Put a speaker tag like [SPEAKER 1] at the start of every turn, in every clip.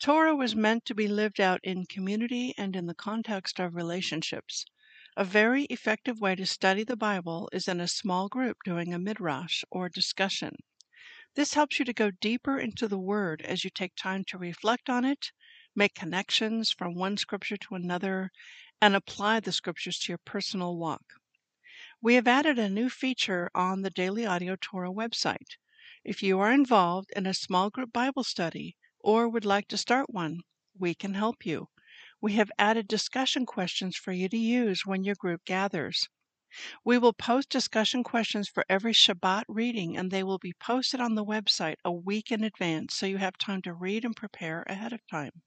[SPEAKER 1] Torah was meant to be lived out in community and in the context of relationships. A very effective way to study the Bible is in a small group doing a midrash or discussion. This helps you to go deeper into the Word as you take time to reflect on it, make connections from one scripture to another, and apply the scriptures to your personal walk. We have added a new feature on the Daily Audio Torah website. If you are involved in a small group Bible study, or would like to start one, we can help you. We have added discussion questions for you to use when your group gathers. We will post discussion questions for every Shabbat reading, and they will be posted on the website a week in advance so you have time to read and prepare ahead of time.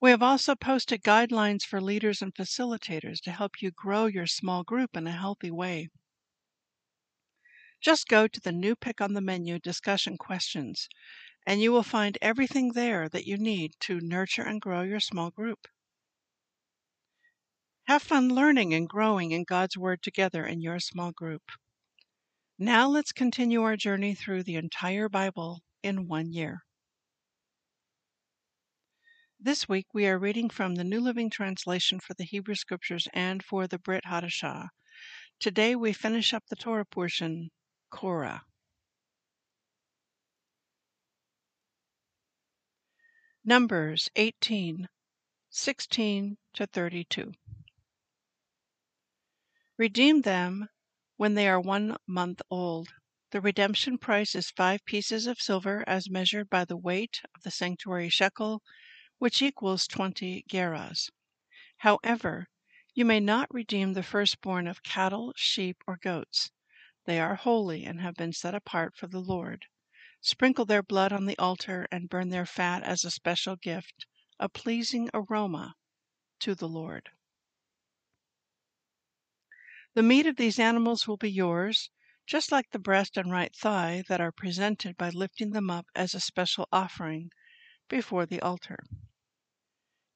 [SPEAKER 1] We have also posted guidelines for leaders and facilitators to help you grow your small group in a healthy way. Just go to the new pick on the menu discussion questions and you will find everything there that you need to nurture and grow your small group. Have fun learning and growing in God's Word together in your small group. Now let's continue our journey through the entire Bible in one year. This week we are reading from the New Living Translation for the Hebrew Scriptures and for the Brit Hadashah. Today we finish up the Torah portion, Korah. Numbers 18, 16 to 32. Redeem them when they are one month old. The redemption price is five pieces of silver as measured by the weight of the sanctuary shekel, which equals twenty gerahs. However, you may not redeem the firstborn of cattle, sheep, or goats. They are holy and have been set apart for the Lord. Sprinkle their blood on the altar and burn their fat as a special gift, a pleasing aroma to the Lord. The meat of these animals will be yours, just like the breast and right thigh that are presented by lifting them up as a special offering before the altar.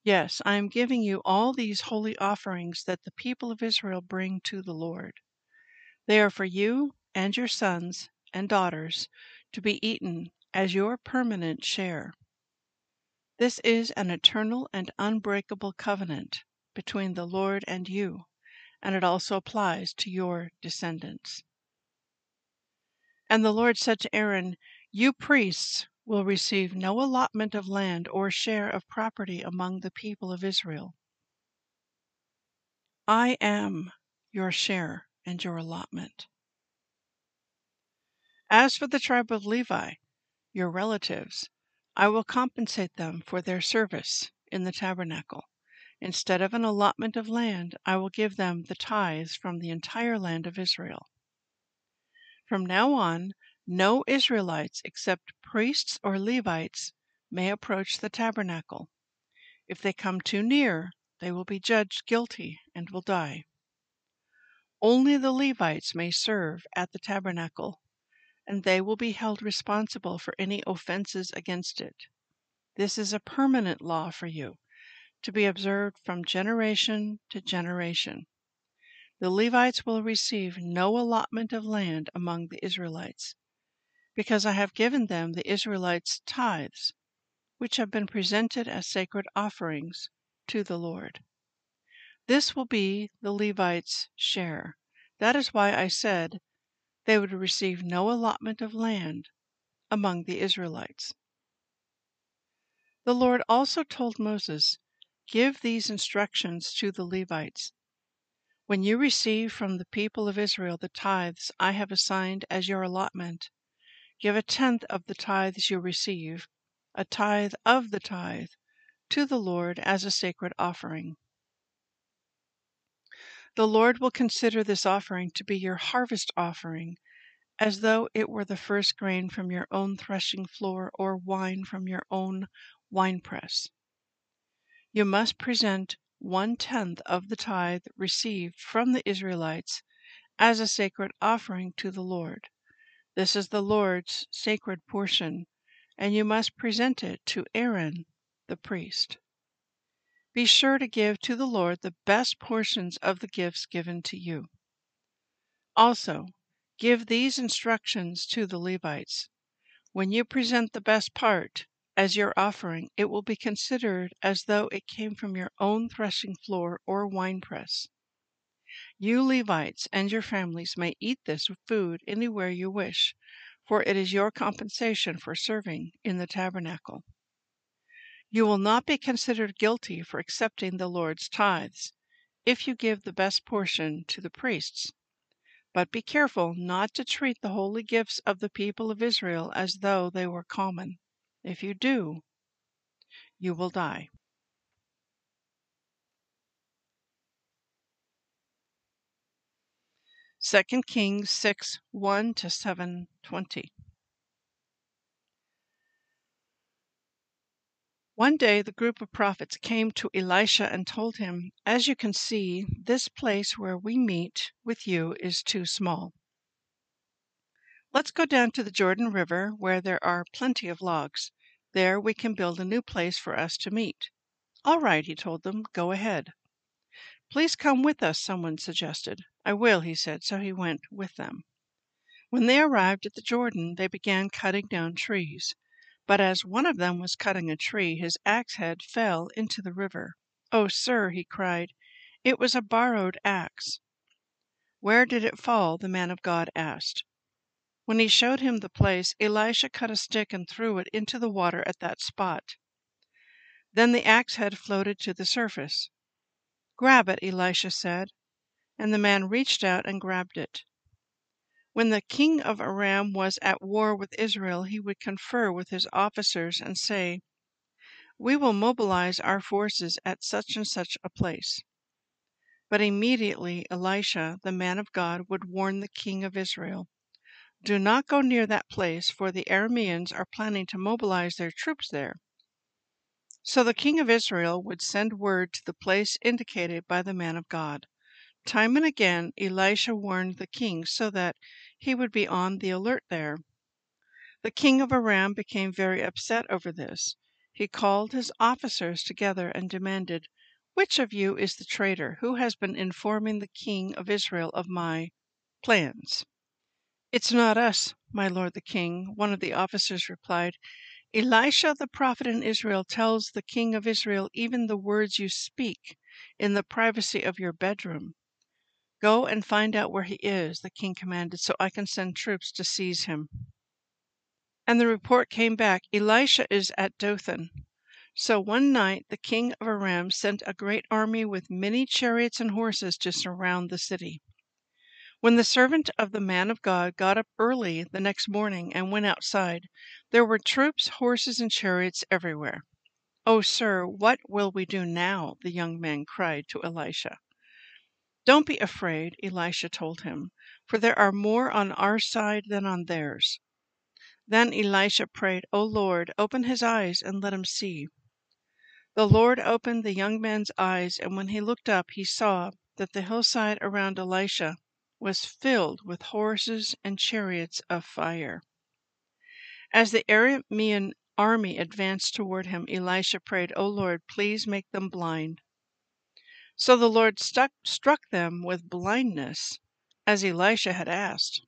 [SPEAKER 1] Yes, I am giving you all these holy offerings that the people of Israel bring to the Lord. They are for you and your sons and daughters to be eaten as your permanent share. This is an eternal and unbreakable covenant between the Lord and you, and it also applies to your descendants. And the Lord said to Aaron, You priests will receive no allotment of land or share of property among the people of Israel. I am your share and your allotment. As for the tribe of Levi, your relatives, I will compensate them for their service in the tabernacle. Instead of an allotment of land, I will give them the tithes from the entire land of Israel. From now on, no Israelites except priests or Levites may approach the tabernacle. If they come too near, they will be judged guilty and will die. Only the Levites may serve at the tabernacle and they will be held responsible for any offenses against it. This is a permanent law for you, to be observed from generation to generation. The Levites will receive no allotment of land among the Israelites, because I have given them the Israelites' tithes, which have been presented as sacred offerings to the Lord. This will be the Levites' share. That is why I said they would receive no allotment of land among the Israelites. The Lord also told Moses, Give these instructions to the Levites. When you receive from the people of Israel the tithes I have assigned as your allotment, give a tenth of the tithes you receive, a tithe of the tithe, to the Lord as a sacred offering. The Lord will consider this offering to be your harvest offering, as though it were the first grain from your own threshing floor or wine from your own winepress. You must present one tenth of the tithe received from the Israelites as a sacred offering to the Lord. This is the Lord's sacred portion, and you must present it to Aaron the priest. Be sure to give to the Lord the best portions of the gifts given to you. Also, give these instructions to the Levites. When you present the best part as your offering, it will be considered as though it came from your own threshing floor or winepress. You Levites and your families may eat this food anywhere you wish, for it is your compensation for serving in the tabernacle. You will not be considered guilty for accepting the Lord's tithes if you give the best portion to the priests. But be careful not to treat the holy gifts of the people of Israel as though they were common. If you do, you will die. Second Kings 6 1 to 7 20. One day the group of prophets came to Elisha and told him, As you can see, this place where we meet with you is too small. Let's go down to the Jordan River where there are plenty of logs. There we can build a new place for us to meet. All right, he told them, go ahead. Please come with us, someone suggested. I will, he said, so he went with them. When they arrived at the Jordan, they began cutting down trees. But as one of them was cutting a tree, his axe head fell into the river. "Oh, sir," he cried, "it was a borrowed axe." "Where did it fall?" the man of God asked. When he showed him the place, Elisha cut a stick and threw it into the water at that spot. Then the axe head floated to the surface. "Grab it," Elisha said, and the man reached out and grabbed it. When the king of Aram was at war with Israel, he would confer with his officers and say, We will mobilize our forces at such and such a place. But immediately Elisha, the man of God, would warn the king of Israel Do not go near that place, for the Arameans are planning to mobilize their troops there. So the king of Israel would send word to the place indicated by the man of God. Time and again Elisha warned the king so that he would be on the alert there. The king of Aram became very upset over this. He called his officers together and demanded, Which of you is the traitor who has been informing the king of Israel of my plans? It's not us, my lord the king, one of the officers replied. Elisha the prophet in Israel tells the king of Israel even the words you speak in the privacy of your bedroom. Go and find out where he is, the king commanded, so I can send troops to seize him. And the report came back Elisha is at Dothan. So one night the king of Aram sent a great army with many chariots and horses to surround the city. When the servant of the man of God got up early the next morning and went outside, there were troops, horses, and chariots everywhere. Oh, sir, what will we do now? the young man cried to Elisha. Don't be afraid, Elisha told him, for there are more on our side than on theirs. Then Elisha prayed, O Lord, open his eyes and let him see. The Lord opened the young man's eyes, and when he looked up, he saw that the hillside around Elisha was filled with horses and chariots of fire. As the Aramean army advanced toward him, Elisha prayed, O Lord, please make them blind. So the Lord stuck, struck them with blindness, as Elisha had asked.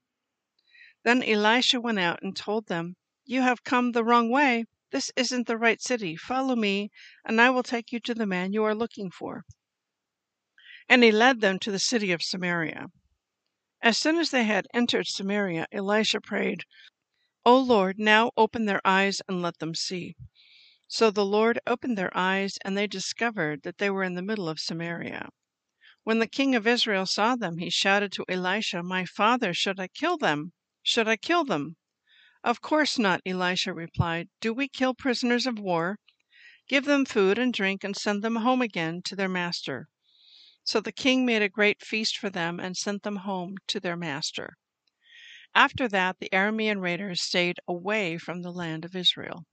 [SPEAKER 1] Then Elisha went out and told them, You have come the wrong way. This isn't the right city. Follow me, and I will take you to the man you are looking for. And he led them to the city of Samaria. As soon as they had entered Samaria, Elisha prayed, O Lord, now open their eyes and let them see. So the Lord opened their eyes, and they discovered that they were in the middle of Samaria. When the king of Israel saw them, he shouted to Elisha, My father, should I kill them? Should I kill them? Of course not, Elisha replied. Do we kill prisoners of war? Give them food and drink and send them home again to their master. So the king made a great feast for them and sent them home to their master. After that, the Aramean raiders stayed away from the land of Israel.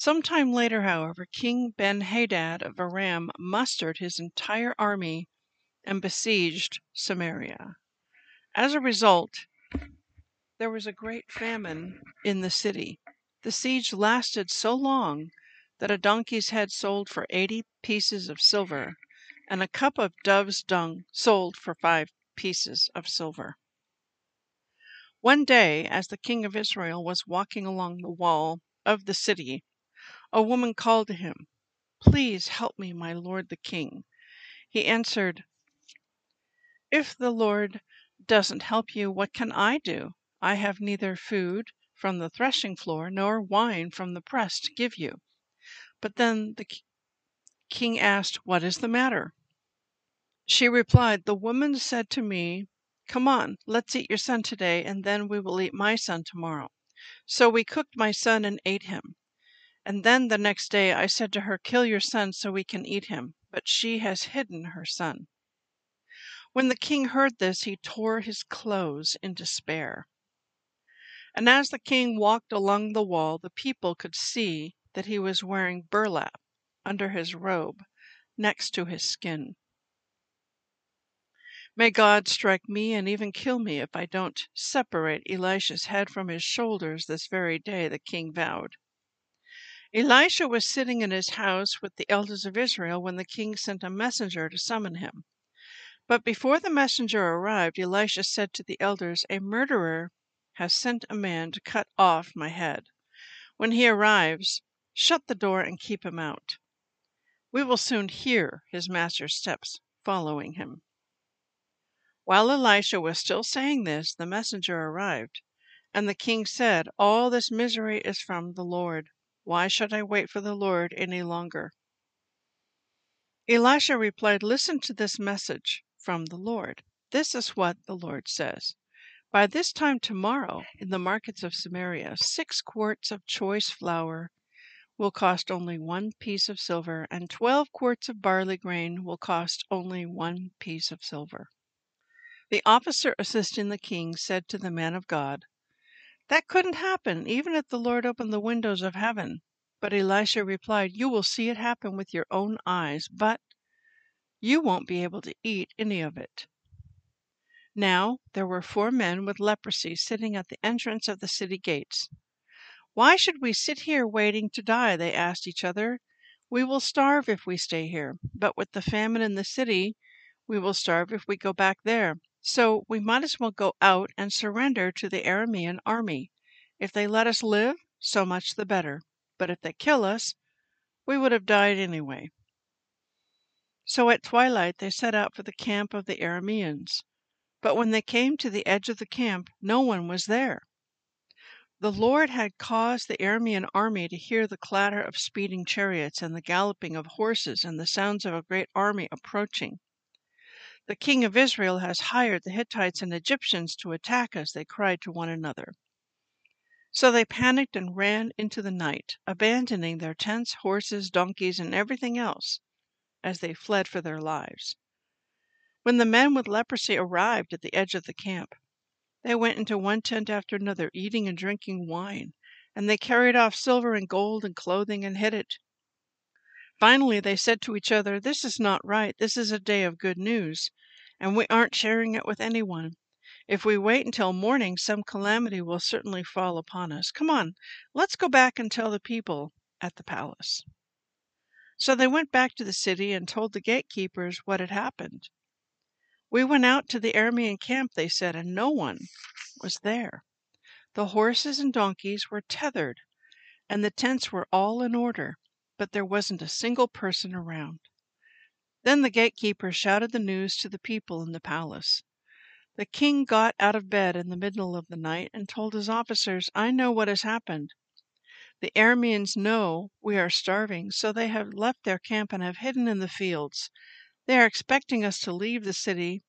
[SPEAKER 1] Some time later, however, King Ben Hadad of Aram mustered his entire army and besieged Samaria. As a result, there was a great famine in the city. The siege lasted so long that a donkey's head sold for eighty pieces of silver, and a cup of dove's dung sold for five pieces of silver. One day, as the king of Israel was walking along the wall of the city, a woman called to him, Please help me, my lord the king. He answered, If the Lord doesn't help you, what can I do? I have neither food from the threshing floor nor wine from the press to give you. But then the king asked, What is the matter? She replied, The woman said to me, Come on, let's eat your son today, and then we will eat my son tomorrow. So we cooked my son and ate him. And then the next day I said to her, Kill your son so we can eat him. But she has hidden her son. When the king heard this, he tore his clothes in despair. And as the king walked along the wall, the people could see that he was wearing burlap under his robe next to his skin. May God strike me and even kill me if I don't separate Elisha's head from his shoulders this very day, the king vowed. Elisha was sitting in his house with the elders of Israel when the king sent a messenger to summon him. But before the messenger arrived, Elisha said to the elders, A murderer has sent a man to cut off my head. When he arrives, shut the door and keep him out. We will soon hear his master's steps following him. While Elisha was still saying this, the messenger arrived, and the king said, All this misery is from the Lord. Why should I wait for the Lord any longer? Elisha replied, Listen to this message from the Lord. This is what the Lord says. By this time tomorrow, in the markets of Samaria, six quarts of choice flour will cost only one piece of silver, and twelve quarts of barley grain will cost only one piece of silver. The officer assisting the king said to the man of God, That couldn't happen, even if the Lord opened the windows of heaven. But Elisha replied, You will see it happen with your own eyes, but you won't be able to eat any of it. Now there were four men with leprosy sitting at the entrance of the city gates. Why should we sit here waiting to die? They asked each other. We will starve if we stay here, but with the famine in the city, we will starve if we go back there. So we might as well go out and surrender to the Aramean army. If they let us live, so much the better. But if they kill us, we would have died anyway. So at twilight they set out for the camp of the Arameans. But when they came to the edge of the camp, no one was there. The Lord had caused the Aramean army to hear the clatter of speeding chariots and the galloping of horses and the sounds of a great army approaching. The king of Israel has hired the Hittites and Egyptians to attack us, they cried to one another. So they panicked and ran into the night, abandoning their tents, horses, donkeys, and everything else as they fled for their lives. When the men with leprosy arrived at the edge of the camp, they went into one tent after another, eating and drinking wine, and they carried off silver and gold and clothing and hid it. Finally, they said to each other, This is not right. This is a day of good news, and we aren't sharing it with anyone. If we wait until morning, some calamity will certainly fall upon us. Come on, let's go back and tell the people at the palace. So they went back to the city and told the gatekeepers what had happened. We went out to the Aramean camp, they said, and no one was there. The horses and donkeys were tethered, and the tents were all in order, but there wasn't a single person around. Then the gatekeeper shouted the news to the people in the palace. The king got out of bed in the middle of the night and told his officers, I know what has happened. The Arameans know we are starving, so they have left their camp and have hidden in the fields. They are expecting us to leave the city,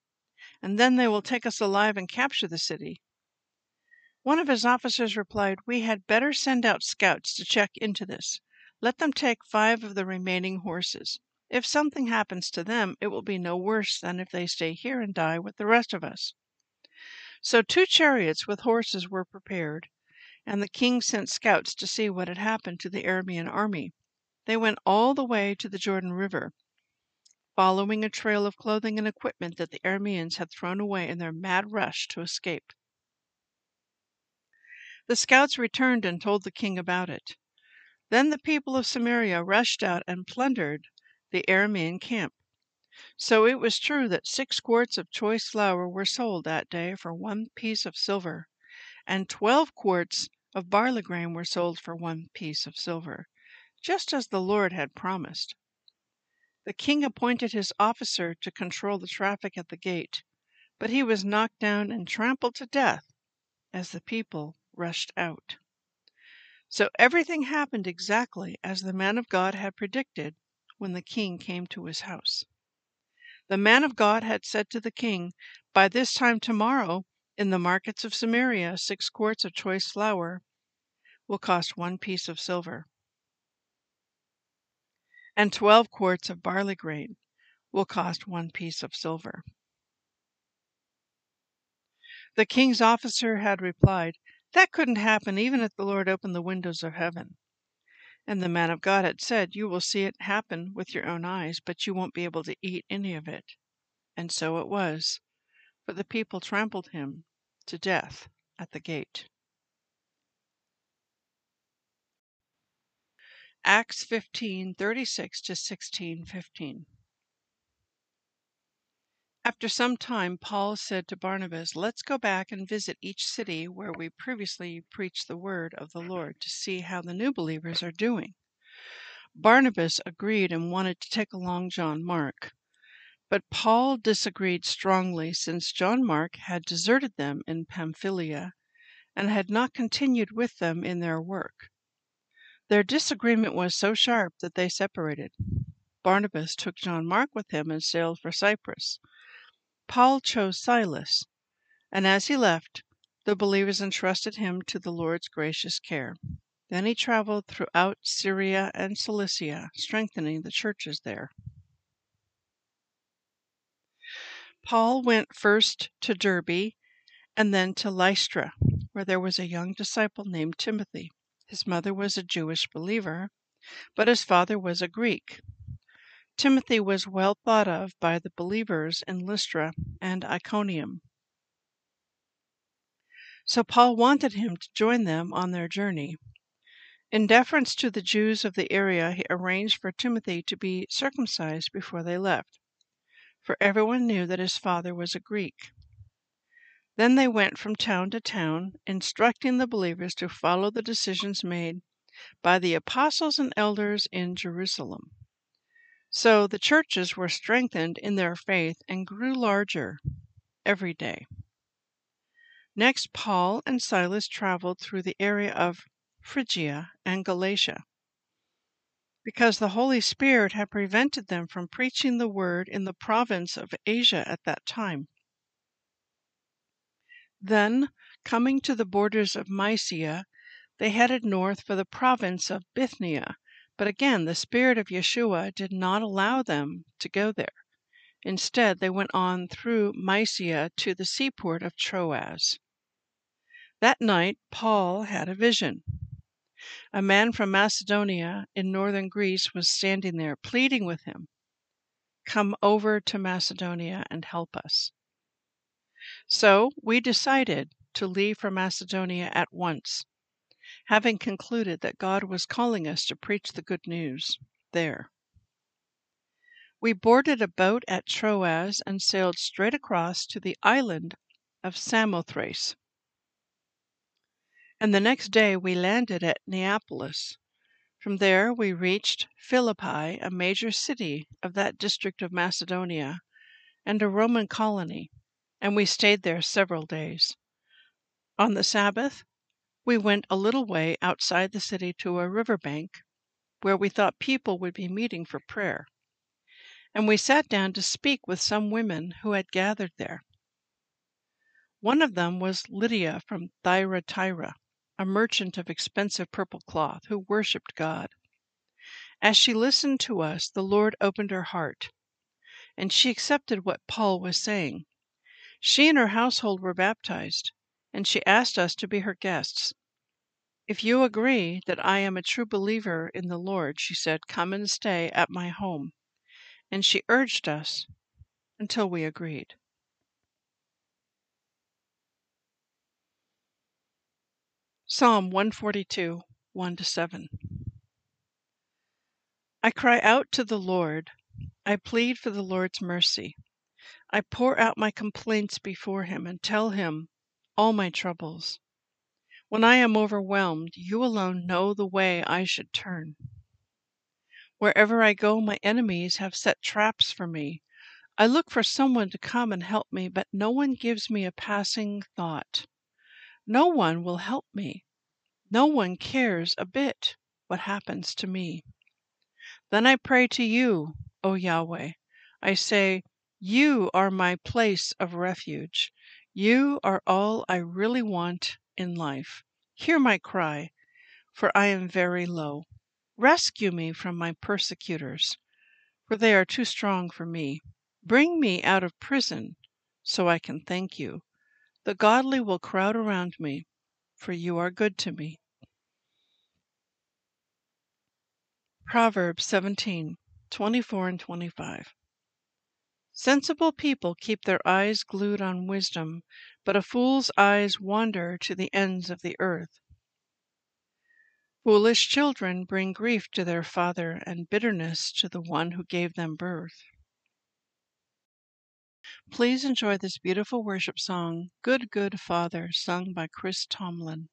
[SPEAKER 1] and then they will take us alive and capture the city. One of his officers replied, We had better send out scouts to check into this. Let them take five of the remaining horses. If something happens to them, it will be no worse than if they stay here and die with the rest of us. So two chariots with horses were prepared, and the king sent scouts to see what had happened to the Aramean army. They went all the way to the Jordan River, following a trail of clothing and equipment that the Arameans had thrown away in their mad rush to escape. The scouts returned and told the king about it. Then the people of Samaria rushed out and plundered the Aramean camp. So it was true that six quarts of choice flour were sold that day for one piece of silver, and twelve quarts of barley grain were sold for one piece of silver, just as the Lord had promised. The king appointed his officer to control the traffic at the gate, but he was knocked down and trampled to death as the people rushed out. So everything happened exactly as the man of God had predicted when the king came to his house. The man of God had said to the king, By this time tomorrow, in the markets of Samaria, six quarts of choice flour will cost one piece of silver, and twelve quarts of barley grain will cost one piece of silver. The king's officer had replied, That couldn't happen even if the Lord opened the windows of heaven. And the man of God had said, You will see it happen with your own eyes, but you won't be able to eat any of it. And so it was, for the people trampled him to death at the gate. Acts 15:36 to 16:15. After some time, Paul said to Barnabas, Let's go back and visit each city where we previously preached the word of the Lord to see how the new believers are doing. Barnabas agreed and wanted to take along John Mark. But Paul disagreed strongly since John Mark had deserted them in Pamphylia and had not continued with them in their work. Their disagreement was so sharp that they separated. Barnabas took John Mark with him and sailed for Cyprus. Paul chose Silas, and as he left, the believers entrusted him to the Lord's gracious care. Then he traveled throughout Syria and Cilicia, strengthening the churches there. Paul went first to Derbe and then to Lystra, where there was a young disciple named Timothy. His mother was a Jewish believer, but his father was a Greek. Timothy was well thought of by the believers in Lystra and Iconium. So Paul wanted him to join them on their journey. In deference to the Jews of the area, he arranged for Timothy to be circumcised before they left, for everyone knew that his father was a Greek. Then they went from town to town, instructing the believers to follow the decisions made by the apostles and elders in Jerusalem. So the churches were strengthened in their faith and grew larger every day. Next, Paul and Silas traveled through the area of Phrygia and Galatia, because the Holy Spirit had prevented them from preaching the word in the province of Asia at that time. Then, coming to the borders of Mysia, they headed north for the province of Bithynia but again, the Spirit of Yeshua did not allow them to go there. Instead, they went on through Mysia to the seaport of Troas. That night, Paul had a vision. A man from Macedonia in northern Greece was standing there, pleading with him, Come over to Macedonia and help us. So we decided to leave for Macedonia at once having concluded that God was calling us to preach the good news there. We boarded a boat at Troas and sailed straight across to the island of Samothrace. And the next day we landed at Neapolis. From there we reached Philippi, a major city of that district of Macedonia and a Roman colony, and we stayed there several days. On the Sabbath, We went a little way outside the city to a river bank where we thought people would be meeting for prayer, and we sat down to speak with some women who had gathered there. One of them was Lydia from Thyatira, a merchant of expensive purple cloth who worshipped God. As she listened to us, the Lord opened her heart, and she accepted what Paul was saying. She and her household were baptized, and she asked us to be her guests. If you agree that I am a true believer in the Lord, she said, come and stay at my home. And she urged us until we agreed. Psalm 142, 1 to 7. I cry out to the Lord. I plead for the Lord's mercy. I pour out my complaints before him and tell him all my troubles. When I am overwhelmed, you alone know the way I should turn. Wherever I go, my enemies have set traps for me. I look for someone to come and help me, but no one gives me a passing thought. No one will help me. No one cares a bit what happens to me. Then I pray to you, O Yahweh. I say, You are my place of refuge. You are all I really want in life. Hear my cry, for I am very low. Rescue me from my persecutors, for they are too strong for me. Bring me out of prison, so I can thank you. The godly will crowd around me, for you are good to me. Proverbs 17, 24 and 25. Sensible people keep their eyes glued on wisdom, but a fool's eyes wander to the ends of the earth. Foolish children bring grief to their father and bitterness to the one who gave them birth. Please enjoy this beautiful worship song, Good, Good Father, sung by Chris Tomlin.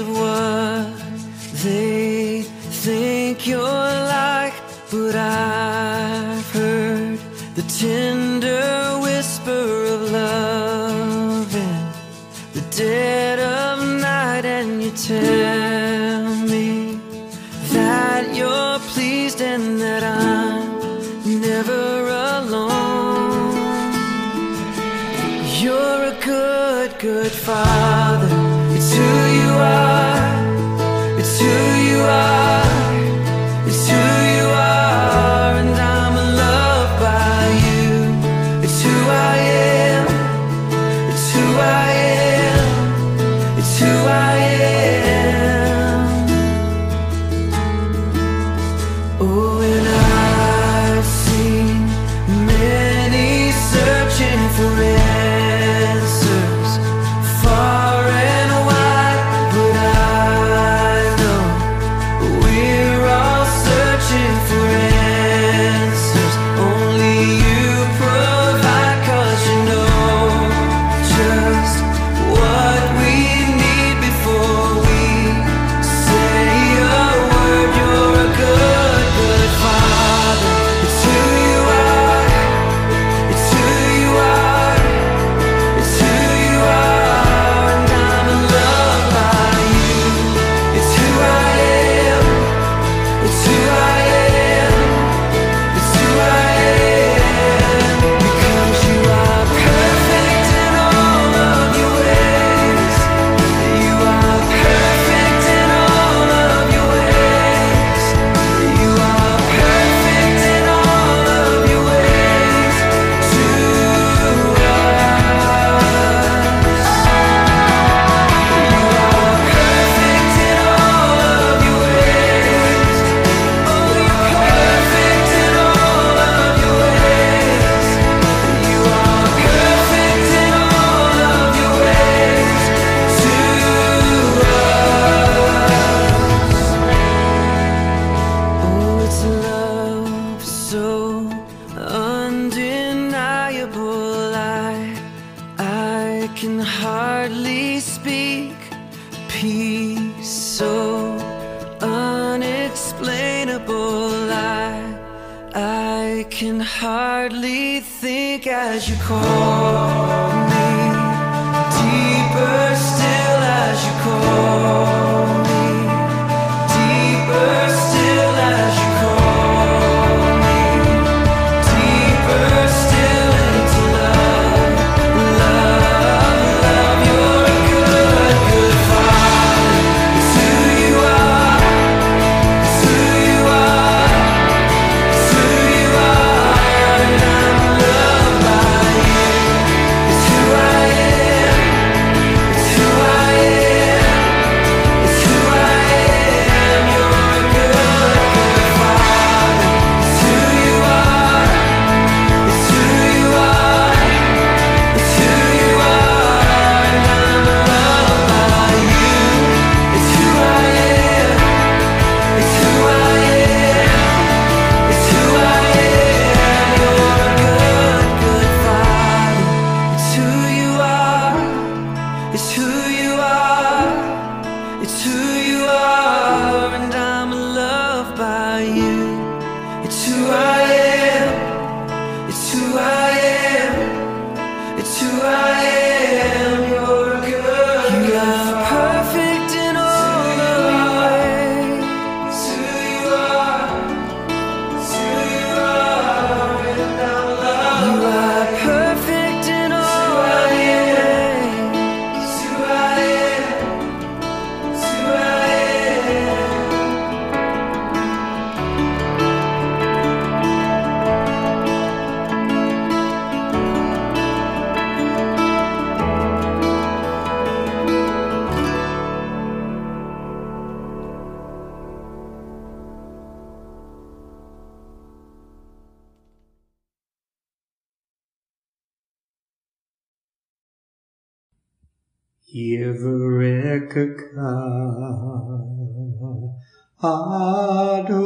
[SPEAKER 2] Of what hardly think as you call me, deeper still as you call.
[SPEAKER 3] Yevrekaka Adonai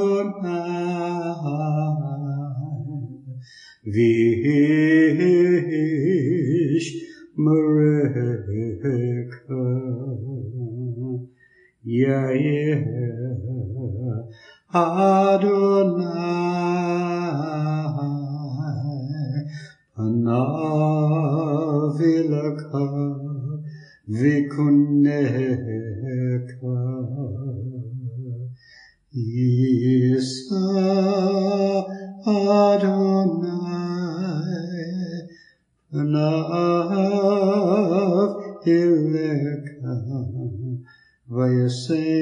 [SPEAKER 3] Vish Mereka Yair Adonai Panavilaka. Vikunneka, isa adonai naav ileka
[SPEAKER 4] vayaseh